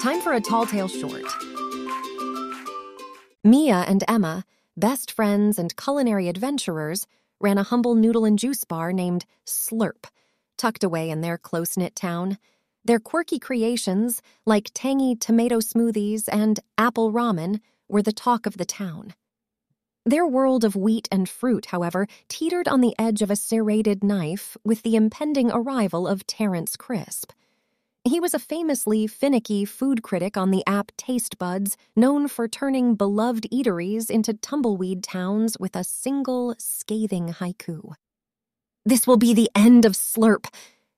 Time for a tall tale short. Mia and Emma, best friends and culinary adventurers, ran a humble noodle and juice bar named Slurp, tucked away in their close knit town. Their quirky creations, like tangy tomato smoothies and apple ramen, were the talk of the town. Their world of wheat and fruit, however, teetered on the edge of a serrated knife with the impending arrival of Terence Crisp. He was a famously finicky food critic on the app Taste Buds, known for turning beloved eateries into tumbleweed towns with a single scathing haiku. This will be the end of Slurp,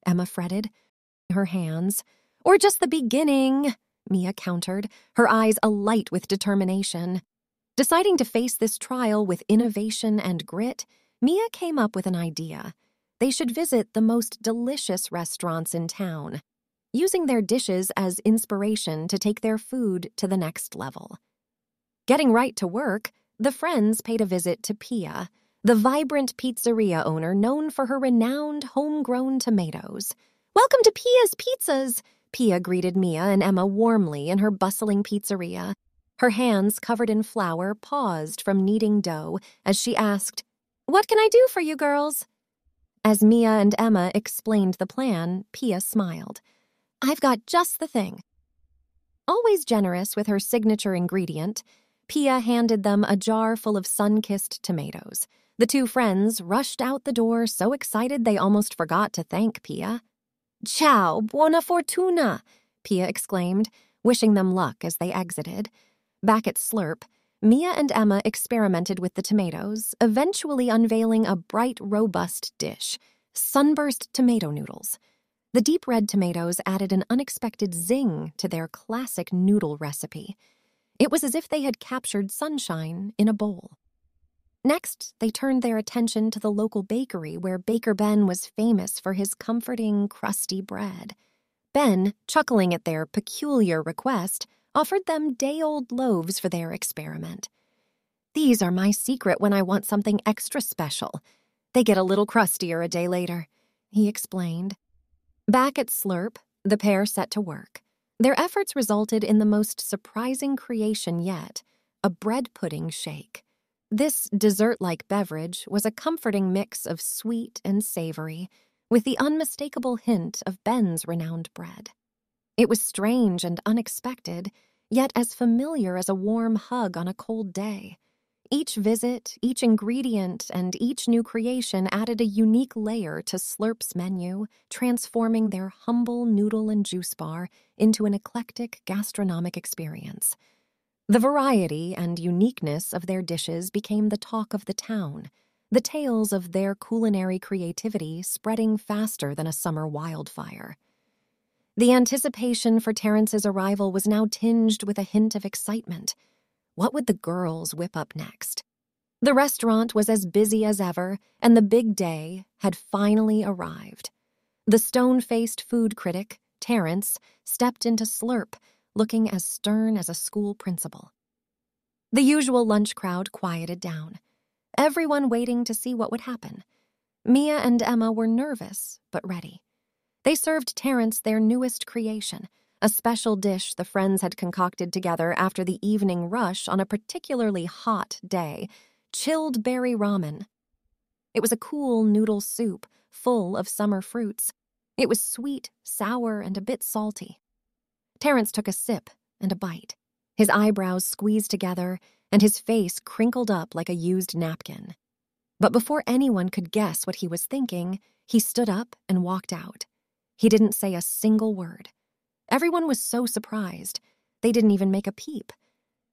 Emma fretted. Her hands. Or just the beginning, Mia countered, her eyes alight with determination. Deciding to face this trial with innovation and grit, Mia came up with an idea. They should visit the most delicious restaurants in town, using their dishes as inspiration to take their food to the next level. Getting right to work, the friends paid a visit to Pia, the vibrant pizzeria owner known for her renowned homegrown tomatoes. Welcome to Pia's Pizzas! Pia greeted Mia and Emma warmly in her bustling pizzeria. Her hands covered in flour paused from kneading dough as she asked, What can I do for you girls? As Mia and Emma explained the plan, Pia smiled. I've got just the thing. Always generous with her signature ingredient, Pia handed them a jar full of sun kissed tomatoes. The two friends rushed out the door so excited they almost forgot to thank Pia. Ciao, buona fortuna, Pia exclaimed, wishing them luck as they exited. Back at Slurp, Mia and Emma experimented with the tomatoes, eventually unveiling a bright, robust dish sunburst tomato noodles. The deep red tomatoes added an unexpected zing to their classic noodle recipe. It was as if they had captured sunshine in a bowl. Next, they turned their attention to the local bakery where Baker Ben was famous for his comforting, crusty bread. Ben, chuckling at their peculiar request, offered them day old loaves for their experiment. These are my secret when I want something extra special. They get a little crustier a day later, he explained. Back at Slurp, the pair set to work. Their efforts resulted in the most surprising creation yet a bread pudding shake. This dessert like beverage was a comforting mix of sweet and savory, with the unmistakable hint of Ben's renowned bread. It was strange and unexpected, yet as familiar as a warm hug on a cold day. Each visit, each ingredient, and each new creation added a unique layer to Slurp's menu, transforming their humble noodle and juice bar into an eclectic gastronomic experience. The variety and uniqueness of their dishes became the talk of the town, the tales of their culinary creativity spreading faster than a summer wildfire. The anticipation for Terence's arrival was now tinged with a hint of excitement. What would the girls whip up next? The restaurant was as busy as ever, and the big day had finally arrived. The stone faced food critic, Terence, stepped into Slurp, looking as stern as a school principal. The usual lunch crowd quieted down, everyone waiting to see what would happen. Mia and Emma were nervous, but ready. They served Terence their newest creation, a special dish the friends had concocted together after the evening rush on a particularly hot day chilled berry ramen. It was a cool noodle soup full of summer fruits. It was sweet, sour, and a bit salty. Terence took a sip and a bite. His eyebrows squeezed together and his face crinkled up like a used napkin. But before anyone could guess what he was thinking, he stood up and walked out. He didn't say a single word. Everyone was so surprised. They didn't even make a peep.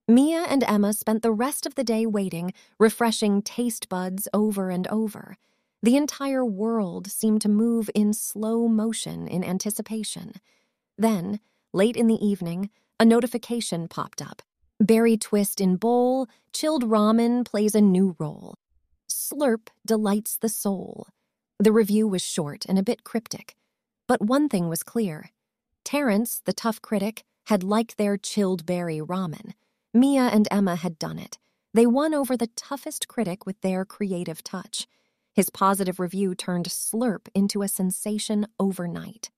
Mia and Emma spent the rest of the day waiting, refreshing taste buds over and over. The entire world seemed to move in slow motion in anticipation. Then, late in the evening, a notification popped up. Berry twist in bowl, chilled ramen plays a new role. Slurp delights the soul. The review was short and a bit cryptic. But one thing was clear Terence, the tough critic, had liked their chilled berry ramen. Mia and Emma had done it. They won over the toughest critic with their creative touch. His positive review turned Slurp into a sensation overnight.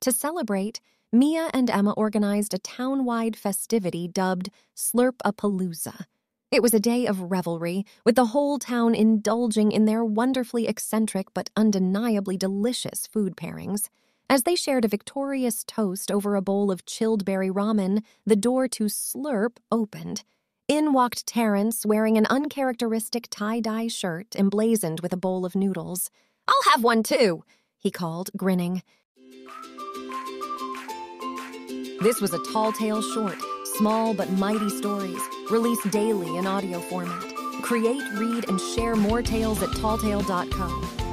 To celebrate, Mia and Emma organized a town wide festivity dubbed Slurp-a-Palooza. It was a day of revelry, with the whole town indulging in their wonderfully eccentric but undeniably delicious food pairings. As they shared a victorious toast over a bowl of chilled berry ramen, the door to Slurp opened. In walked Terence, wearing an uncharacteristic tie dye shirt emblazoned with a bowl of noodles. I'll have one too, he called, grinning. This was a tall tale short, small but mighty stories, released daily in audio format. Create, read, and share more tales at talltale.com.